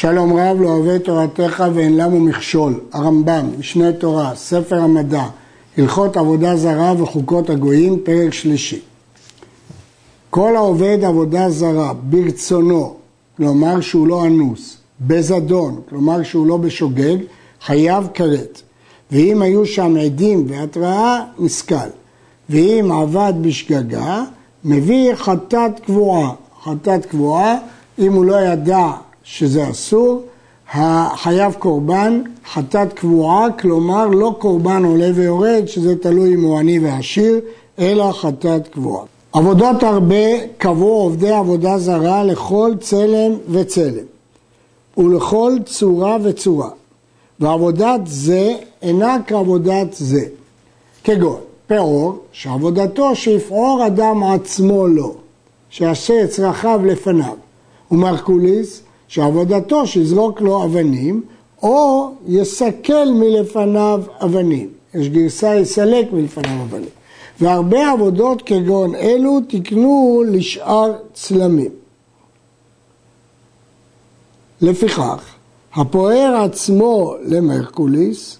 שלום רב לא אוהב תורתך ואין למו מכשול, הרמב"ם, משנה תורה, ספר המדע, הלכות עבודה זרה וחוקות הגויים, פרק שלישי. כל העובד עבודה זרה ברצונו, כלומר שהוא לא אנוס, בזדון, כלומר שהוא לא בשוגג, חייב כרת. ואם היו שם עדים והתראה, נסכל. ואם עבד בשגגה, מביא חטאת קבועה. חטאת קבועה, אם הוא לא ידע שזה אסור, חייב קורבן, חטאת קבועה, כלומר לא קורבן עולה ויורד, שזה תלוי אם הוא עני ועשיר, אלא חטאת קבועה. עבודות הרבה קבעו עובדי עבודה זרה לכל צלם וצלם, ולכל צורה וצורה, ועבודת זה אינה כעבודת זה, כגון פעור, שעבודתו שיפעור אדם עצמו לו, שיעשה את צרכיו לפניו, ומרקוליס, שעבודתו שיזרוק לו אבנים, או יסכל מלפניו אבנים. יש גרסה יסלק מלפניו אבנים. והרבה עבודות כגון אלו תקנו לשאר צלמים. לפיכך, הפוער עצמו למרקוליס,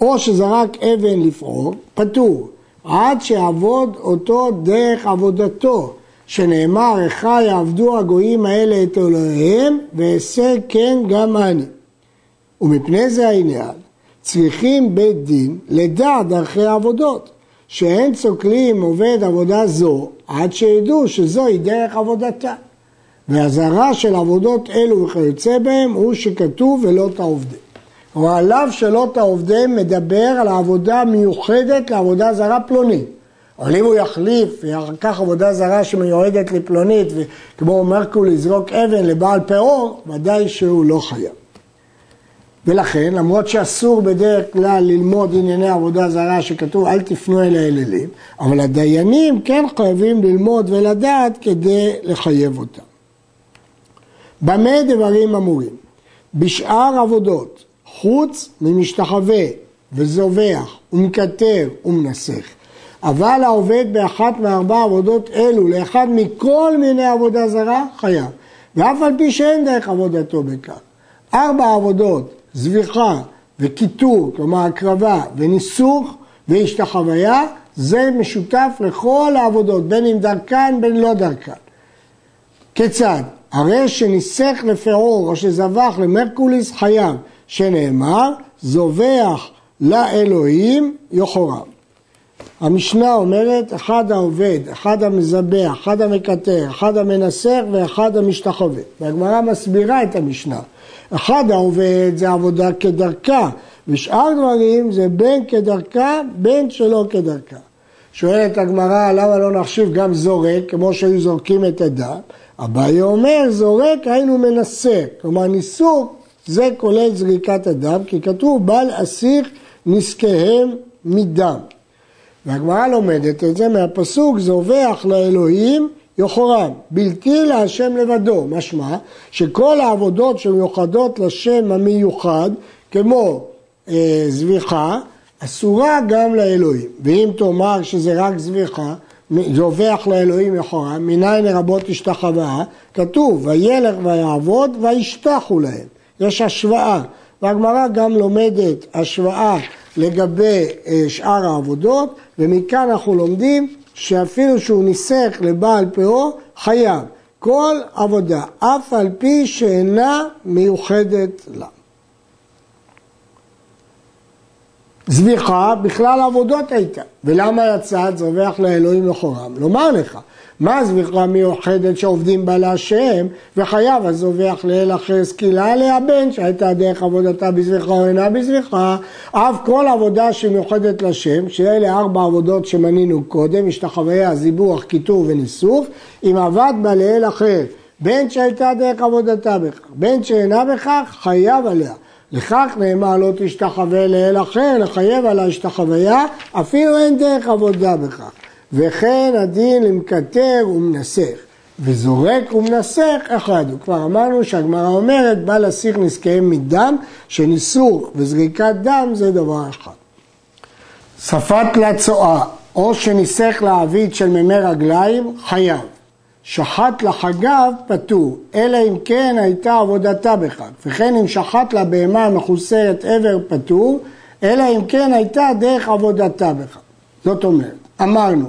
או שזרק אבן לפעור, פטור, עד שיעבוד אותו דרך עבודתו, שנאמר, איכה יעבדו הגויים האלה את אלוהיהם, ואעשה כן גם אני. ומפני זה העניין, צריכים בית דין לדע דרכי העבודות, שאין צוקלים עובד עבודה זו, עד שידעו שזוהי דרך עבודתה. והזרה של עבודות אלו וכיוצא בהם הוא שכתוב ולא תעובדם. כלומר, עליו שלא תעובדם מדבר על העבודה המיוחדת לעבודה זרה פלונית. אבל אם הוא יחליף וייקח עבודה זרה שמיועדת לפלונית, וכמו מרקול לזרוק אבן לבעל פאור, ודאי שהוא לא חייב. ולכן, למרות שאסור בדרך כלל ללמוד ענייני עבודה זרה שכתוב אל תפנו אל האלילים, אבל הדיינים כן חייבים ללמוד ולדעת כדי לחייב אותם. במה דברים אמורים? בשאר עבודות, חוץ ממשתחווה וזובח ומקטר ומנסך, אבל העובד באחת מארבע עבודות אלו לאחד מכל מיני עבודה זרה, חייב. ואף על פי שאין דרך עבודתו בכך. ארבע עבודות, זביחה וקיטור, כלומר הקרבה וניסוך והשתחוויה, זה משותף לכל העבודות, בין אם דרכן בין לא דרכן. כיצד? הרי שניסך לפעור או שזבח למרקוליס חייב, שנאמר, זובח לאלוהים יוחרם. המשנה אומרת, אחד העובד, אחד המזבח, אחד המקטר, אחד המנסר ואחד המשתחווה. והגמרא מסבירה את המשנה. אחד העובד זה עבודה כדרכה, ושאר דברים זה בין כדרכה, בין שלא כדרכה. שואלת הגמרא, למה לא נחשיב גם זורק, כמו שהיו זורקים את הדם? אביי אומר, זורק היינו מנסר. כלומר, ניסור זה כולל זריקת הדם, כי כתוב בל אסיך נזקיהם מדם. והגמרא לומדת את זה מהפסוק זובח לאלוהים יוחרם, בלתי להשם לבדו, משמע שכל העבודות שמיוחדות לשם המיוחד, כמו אה, זביחה, אסורה גם לאלוהים. ואם תאמר שזה רק זביחה, זובח לאלוהים יוחרם, מניין לרבות השתחווה, כתוב וילך ויעבוד וישתחו להם. יש השוואה, והגמרא גם לומדת השוואה לגבי אה, שאר העבודות, ומכאן אנחנו לומדים שאפילו שהוא ניסח לבעל פאו, חייב כל עבודה, אף על פי שאינה מיוחדת לה. זביחה בכלל עבודות הייתה, ולמה יצאת זובח לאלוהים לכורם? לומר לך, מה זביחה מיוחדת שעובדים בה להשם, וחייב הזובח לאל אחר סקילה להבן, שהייתה דרך עבודתה בזביחה או אינה בזביחה, אף כל עבודה שמיוחדת לשם, שאלה ארבע עבודות שמנינו קודם, השתחוויה, זיבוח, קיטור וניסוף, אם עבד בה לאל אחר, בין שהייתה דרך עבודתה בכך, בין שאינה בכך, חייב עליה. לכך נאמר לא תשתחווה לאל אחר, לחייב על ההשתחוויה, אפילו אין דרך עבודה בכך. וכן הדין למקטר ומנסך, וזורק ומנסך אחד הוא. כבר אמרנו שהגמרא אומרת, בא להסיך נזקיהם מדם, שניסוך וזריקת דם זה דבר אחד. שפת לצואה, או שניסך לעביד של מימי רגליים, חייב. שחט לחגיו פטור, אלא אם כן הייתה עבודתה בכך, וכן אם שחט לה בהמה מחוסרת עבר פטור, אלא אם כן הייתה דרך עבודתה בכך. זאת אומרת, אמרנו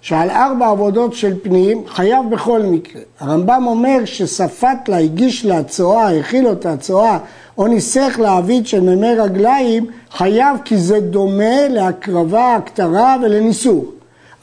שעל ארבע עבודות של פנים חייב בכל מקרה. הרמב"ם אומר שספת לה, הגיש לה צואה, הכיל אותה צואה, או ניסח לעביד של מימי רגליים, חייב כי זה דומה להקרבה, הקטרה ולניסוך.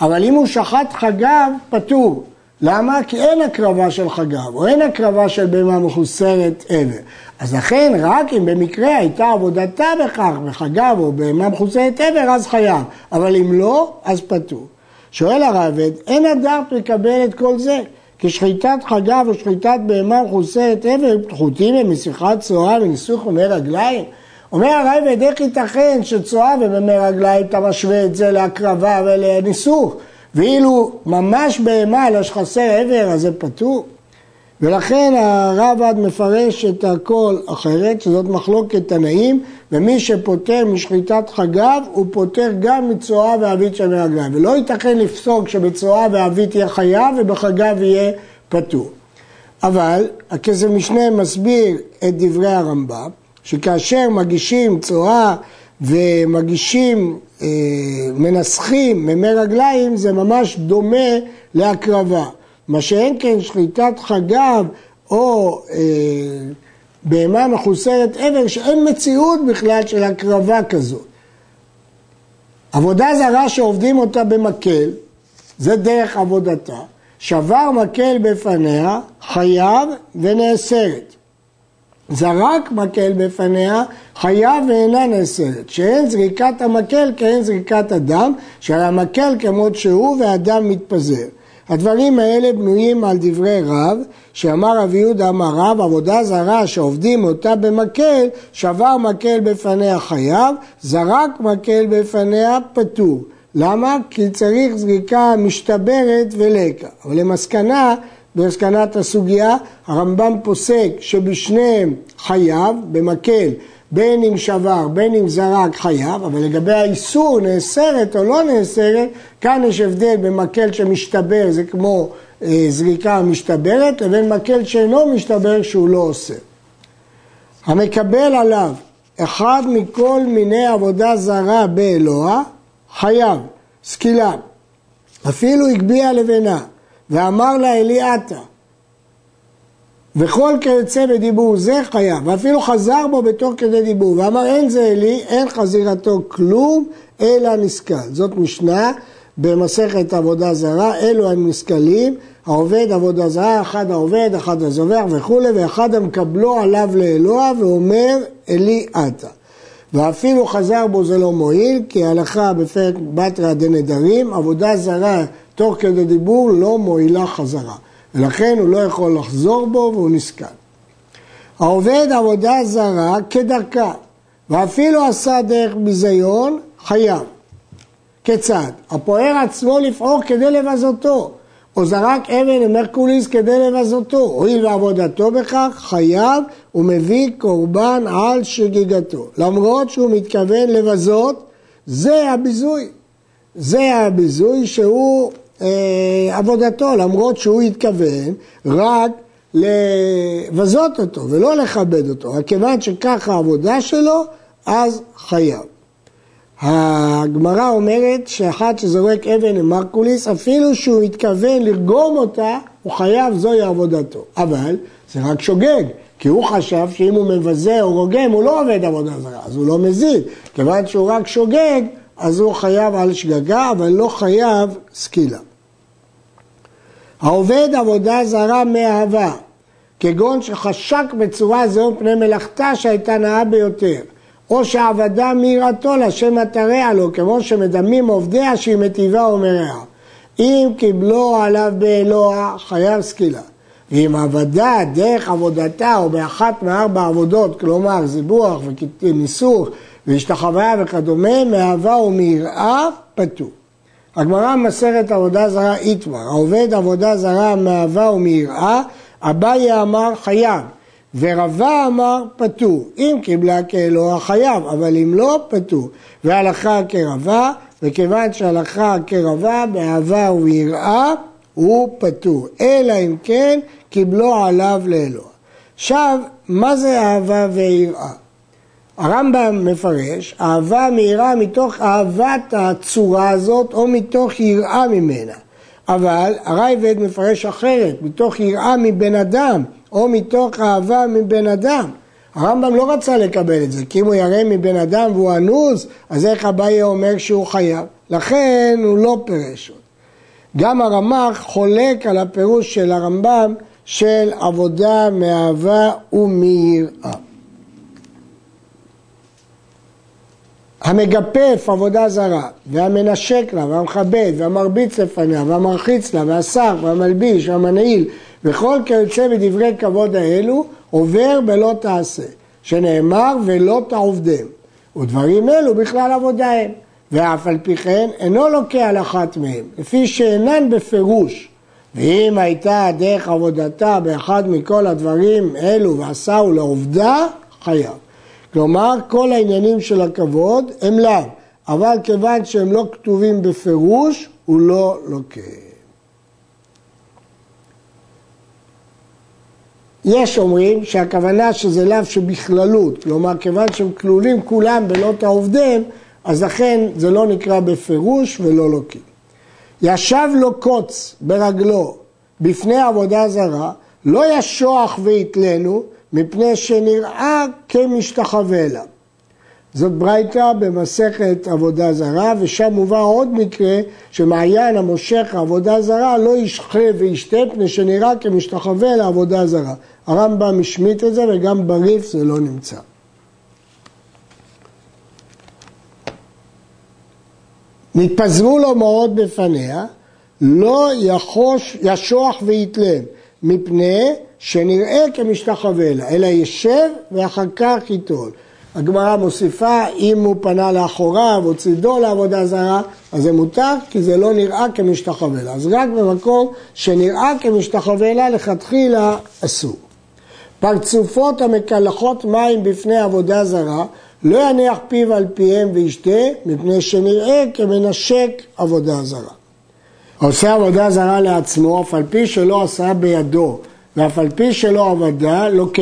אבל אם הוא שחט חגיו, פטור. למה? כי אין הקרבה של חגיו, או אין הקרבה של בהמה מחוסרת עבר. אז לכן, רק אם במקרה הייתה עבודתה בכך, בחגיו או בהמה מחוסרת עבר, אז חייב. אבל אם לא, אז פטור. שואל הרעבד, אין הדעת לקבל את כל זה, כי שחיטת חגיו ושחיטת בהמה מחוסרת עבר הם משיחת צואה וניסוך רגליים? אומר הרעבד, איך ייתכן שצואה ובמי רגליים אתה משווה את זה להקרבה ולניסוך? ואילו ממש בהמה אלא שחסר עבר, אז זה פטור. ולכן הרב"ד מפרש את הכל אחרת, שזאת מחלוקת תנאים, ומי שפוטר משחיטת חגיו, הוא פוטר גם מצואה ועבית של מרגליים. ולא ייתכן לפסוק שבצואה ועבית יהיה חייב ובחגיו יהיה פטור. אבל הכסף משנה מסביר את דברי הרמב"ם, שכאשר מגישים צואה ומגישים, מנסחים ממי רגליים, זה ממש דומה להקרבה. מה שאין כן שחיטת חגיו או אה, בהמה מחוסרת עבר, שאין מציאות בכלל של הקרבה כזאת. עבודה זרה שעובדים אותה במקל, זה דרך עבודתה, שבר מקל בפניה, חייב ונאסרת. זרק מקל בפניה, חייב ואינה נאסרת. שאין זריקת המקל כאין זריקת הדם, שעל המקל כמות שהוא והדם מתפזר. הדברים האלה בנויים על דברי רב, שאמר רבי יהודה אמר רב, עבודה זרה שעובדים אותה במקל, שבר מקל בפניה חייב, זרק מקל בפניה פטור. למה? כי צריך זריקה משתברת ולקה. אבל למסקנה, במסקנת הסוגיה, הרמב"ם פוסק שבשניהם חייב, במקל בין אם שבר, בין אם זרק חייב, אבל לגבי האיסור, נאסרת או לא נאסרת, כאן יש הבדל בין מקל שמשתבר, זה כמו אה, זריקה משתברת, לבין מקל שאינו משתבר שהוא לא עושה. המקבל עליו אחד מכל מיני עבודה זרה באלוה, חייב, סקילה. אפילו הגביה לבנה, ואמר לה אלי עתה, וכל כיוצא בדיבור זה חייב, ואפילו חזר בו בתוך כדי דיבור, ואמר אין זה אלי, אין חזירתו כלום, אלא נסכל. זאת משנה במסכת עבודה זרה, אלו הנסכלים, העובד עבודה זרה, אחד העובד, אחד הזובח וכולי, ואחד המקבלו עליו לאלוה ואומר אלי עתה. ואפילו חזר בו זה לא מועיל, כי ההלכה בפרק בתרא דנדרים, עבודה זרה תוך כדי דיבור לא מועילה חזרה. ולכן הוא לא יכול לחזור בו והוא נסכל. העובד עבודה זרה כדרכה, ואפילו עשה דרך ביזיון, חייב. כיצד? הפוער עצמו לפעור כדי לבזותו, או זרק אבן למרקוליס כדי לבזותו, הואיל ועבודתו בכך, חייב ומביא קורבן על שגיגתו. למרות שהוא מתכוון לבזות, זה הביזוי. זה הביזוי שהוא אה, עבודתו, למרות שהוא התכוון רק לבזות אותו ולא לכבד אותו, רק כיוון שככה העבודה שלו, אז חייב. הגמרא אומרת שאחד שזורק אבן עם מרקוליס, אפילו שהוא התכוון לרגום אותה, הוא חייב, זוהי עבודתו. אבל זה רק שוגג, כי הוא חשב שאם הוא מבזה או רוגם, הוא לא עובד עבודה זרה, אז הוא לא מזיד. כיוון שהוא רק שוגג, אז הוא חייב על שגגה, אבל לא חייב סקילה. העובד עבודה זרה מאהבה, כגון שחשק בצורה זו מפני מלאכתה שהייתה נאה ביותר, או שעבדה מיראתו לשם מטריה לו, כמו שמדמים עובדיה שהיא מטיבה ומרעה. אם קיבלו עליו באלוה, חייב סקילה. ואם עבדה דרך עבודתה או באחת מארבע עבודות, כלומר זיבוח וניסוך והשתחוויה וכדומה, מאהבה ומיראה, פטור. הגמרא מסרת עבודה זרה איתמר, העובד עבודה זרה מאהבה ומיראה, אביי אמר חייב, ורבה אמר פטור, אם קיבלה כאלוה חייב, אבל אם לא פטור, והלכה כרבה, וכיוון שהלכה כרבה באהבה וביראה, הוא פטור, אלא אם כן קיבלו עליו לאלוה. עכשיו, מה זה אהבה ויראה? הרמב"ם מפרש, אהבה מהירה מתוך אהבת הצורה הזאת או מתוך יראה ממנה. אבל הרייבד מפרש אחרת, מתוך יראה מבן אדם או מתוך אהבה מבן אדם. הרמב"ם לא רצה לקבל את זה, כי אם הוא ירא מבן אדם והוא אנוס, אז איך אביי אומר שהוא חייב? לכן הוא לא פירש עוד. גם הרמ"ח חולק על הפירוש של הרמב"ם של עבודה מאהבה ומיראה. המגפף עבודה זרה, והמנשק לה, והמכבד, והמרביץ לפניה, והמרחיץ לה, והשר, והמלביש, והמנעיל, וכל כיוצא בדברי כבוד האלו, עובר בלא תעשה, שנאמר ולא תעובדם. ודברים אלו בכלל עבודה הם. ואף על פי כן אינו לוקה על אחת מהם, לפי שאינן בפירוש. ואם הייתה דרך עבודתה באחד מכל הדברים אלו ועשהו לעובדה, חייב. כלומר, כל העניינים של הכבוד הם לאו, אבל כיוון שהם לא כתובים בפירוש, הוא לא לוקה. יש אומרים שהכוונה שזה לאו שבכללות, כלומר כיוון שהם כלולים כולם בלא העובדיהם, אז לכן זה לא נקרא בפירוש ולא לוקים. ישב לו קוץ ברגלו בפני עבודה זרה, לא ישוח ויתלנו, מפני שנראה כמשתחווה לה. זאת ברייתא במסכת עבודה זרה, ושם מובא עוד מקרה שמעיין המושך עבודה זרה לא ישחה וישתה פני שנראה כמשתחווה לעבודה זרה. הרמב"ם השמיט את זה וגם בריף זה לא נמצא. נתפזרו לו מאוד בפניה, לא יחוש, ישוח ויתלם, מפני שנראה כמשתחווה לה, אלא ישב ואחר כך ייטול. הגמרא מוסיפה, אם הוא פנה לאחוריו או צידו לעבודה זרה, אז זה מותר, כי זה לא נראה כמשתחווה לה. אז רק במקום שנראה כמשתחווה לה, לכתחילה אסור. פרצופות המקלחות מים בפני עבודה זרה, לא יניח פיו על פיהם וישתה, מפני שנראה כמנשק עבודה זרה. עושה עבודה זרה לעצמו, אף על פי שלא עשה בידו, ואף על פי שלא עבדה, לוקה,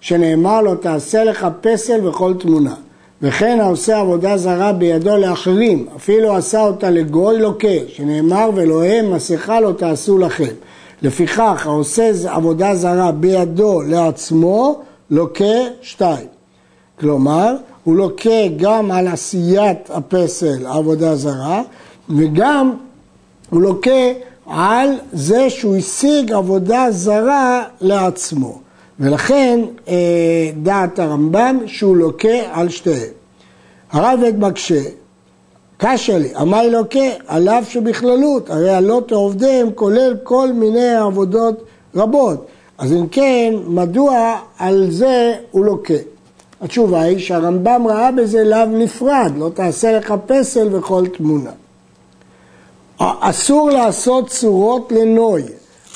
שנאמר לו תעשה לך פסל וכל תמונה. וכן העושה עבודה זרה בידו לאחרים, אפילו עשה אותה לגוי לוקה, שנאמר ואלוהים מסכה לא תעשו לכם. לפיכך העושה עבודה זרה בידו לעצמו, לוקה שתיים. כלומר, הוא לוקה גם על עשיית הפסל עבודה זרה, וגם הוא לוקה על זה שהוא השיג עבודה זרה לעצמו. ולכן אה, דעת הרמב"ם שהוא לוקה על שתיהם. הרב עד מקשה, קשה לי, אמר לוקה, על אף שבכללות, הרי הלוט עובדיהם כולל כל מיני עבודות רבות. אז אם כן, מדוע על זה הוא לוקה? התשובה היא שהרמב"ם ראה בזה לאו נפרד, לא תעשה לך פסל וכל תמונה. אסור לעשות צורות לנוי,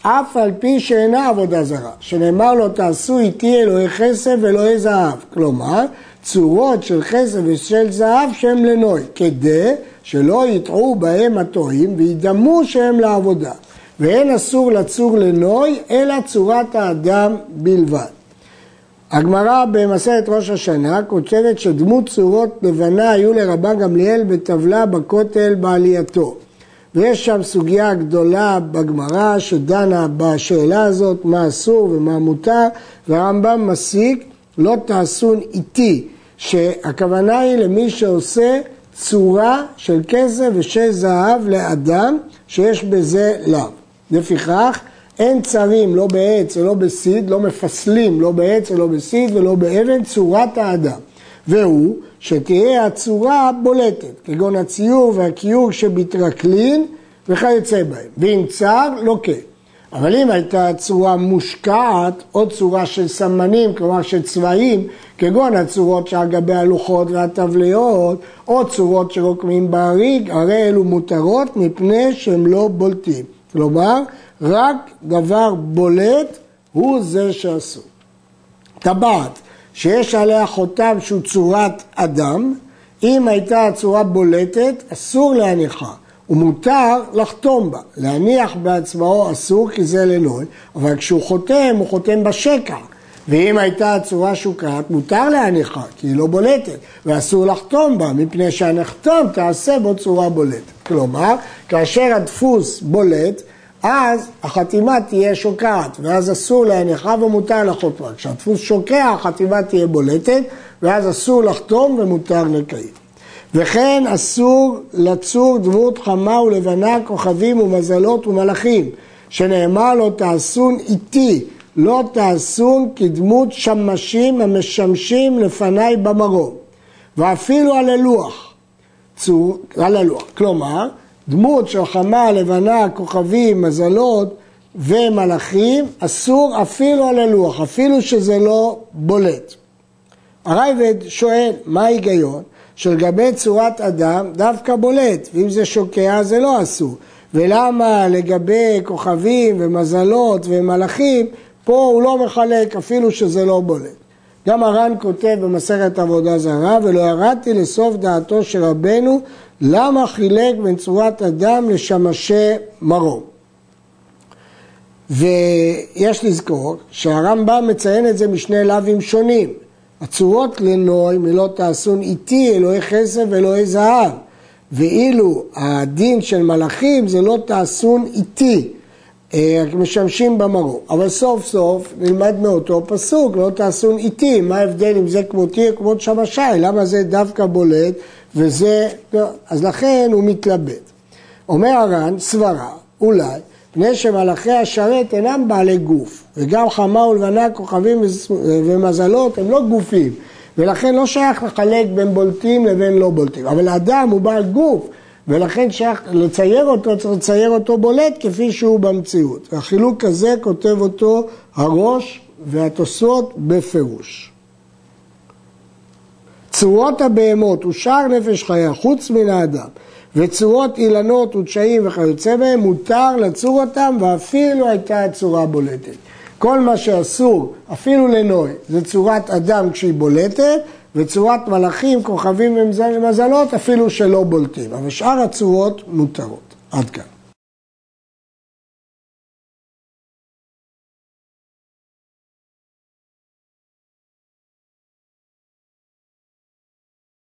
אף על פי שאינה עבודה זרה, שנאמר לו תעשו איתי אלוהי חסד ואלוהי זהב, כלומר צורות של חסד ושל זהב שהם לנוי, כדי שלא יטעו בהם הטועים וידמו שהם לעבודה, ואין אסור לצור לנוי אלא צורת האדם בלבד. הגמרא במסכת ראש השנה כותבת שדמות צורות לבנה היו לרבן גמליאל בטבלה בכותל בעלייתו. ויש שם סוגיה גדולה בגמרא שדנה בשאלה הזאת, מה אסור ומה מותר, והרמב"ם מסיק לא תעשון איתי, שהכוונה היא למי שעושה צורה של כסף ושל זהב לאדם שיש בזה לאו. לפיכך אין צרים לא בעץ ולא בסיד, לא מפסלים לא בעץ ולא בסיד ולא באבן, צורת האדם. והוא שתהיה הצורה בולטת, כגון הציור והכיור שבטרקלין וכיוצא בהם. ואם צר, לוקה. אבל אם הייתה צורה מושקעת או צורה של סמנים, כלומר של צבעים, כגון הצורות שעל גבי הלוחות והטבליות, או צורות שרוקמים בהריג, הרי אלו מותרות מפני שהם לא בולטים. כלומר, רק דבר בולט הוא זה שאסור. טבעת שיש עליה חותם שהוא צורת אדם, אם הייתה הצורה בולטת, אסור להניחה. ומותר לחתום בה. להניח בעצמו אסור כי זה לנוי, אבל כשהוא חותם, הוא חותם בשקע. ואם הייתה הצורה שוקעת, מותר להניחה, כי היא לא בולטת, ואסור לחתום בה, מפני שהנחתום תעשה בו צורה בולטת. כלומר, כאשר הדפוס בולט, אז החתימה תהיה שוקעת, ואז אסור להניחה ומותר לחתום. כשהדפוס שוקע, החתימה תהיה בולטת, ואז אסור לחתום ומותר לקיים. וכן אסור לצור דמות חמה ולבנה, כוכבים ומזלות ומלאכים, שנאמר לו תעשון איתי, לא תעשון כדמות שמשים המשמשים לפניי במרום, ואפילו על הלוח, צור, על הלוח. כלומר, דמות של חמה, לבנה, כוכבים, מזלות ומלאכים, אסור אפילו על הלוח, אפילו שזה לא בולט. הרייבד שואל, מה ההיגיון? שלגבי צורת אדם דווקא בולט, ואם זה שוקע זה לא אסור. ולמה לגבי כוכבים ומזלות ומלאכים, פה הוא לא מחלק אפילו שזה לא בולט. גם הר"ן כותב במסכת עבודה זרה, ולא ירדתי לסוף דעתו של רבנו, למה חילק בין צורת אדם לשמשי מרום. ויש לזכור שהרמב"ם מציין את זה משני לאווים שונים. הצורות לנוי מילות תעשון איתי, אלוהי חסד ואלוהי זהב. ואילו הדין של מלאכים זה לא תעשון איתי, משמשים במרור. אבל סוף סוף נלמד מאותו פסוק, לא תעשון איתי, מה ההבדל אם זה כמותי או כמות שמשי, למה זה דווקא בולט וזה, לא. אז לכן הוא מתלבט. אומר הר"ן, סברה, אולי, פני שמלאכי השרת אינם בעלי גוף, וגם חמה ולבנה, כוכבים ומזלות הם לא גופים, ולכן לא שייך לחלק בין בולטים לבין לא בולטים. אבל האדם הוא בעל גוף, ולכן שייך לצייר אותו, צריך לצייר אותו בולט כפי שהוא במציאות. והחילוק הזה כותב אותו הראש והתוספות בפירוש. צורות הבהמות ושאר נפש חיה חוץ מן האדם וצורות אילנות ודשאים וכיוצא בהם, מותר לצור אותם ואפילו הייתה הצורה בולטת. כל מה שאסור, אפילו לנוי, זה צורת אדם כשהיא בולטת, וצורת מלאכים, כוכבים ומזלות, אפילו שלא בולטים. אבל שאר הצורות מותרות. עד כאן.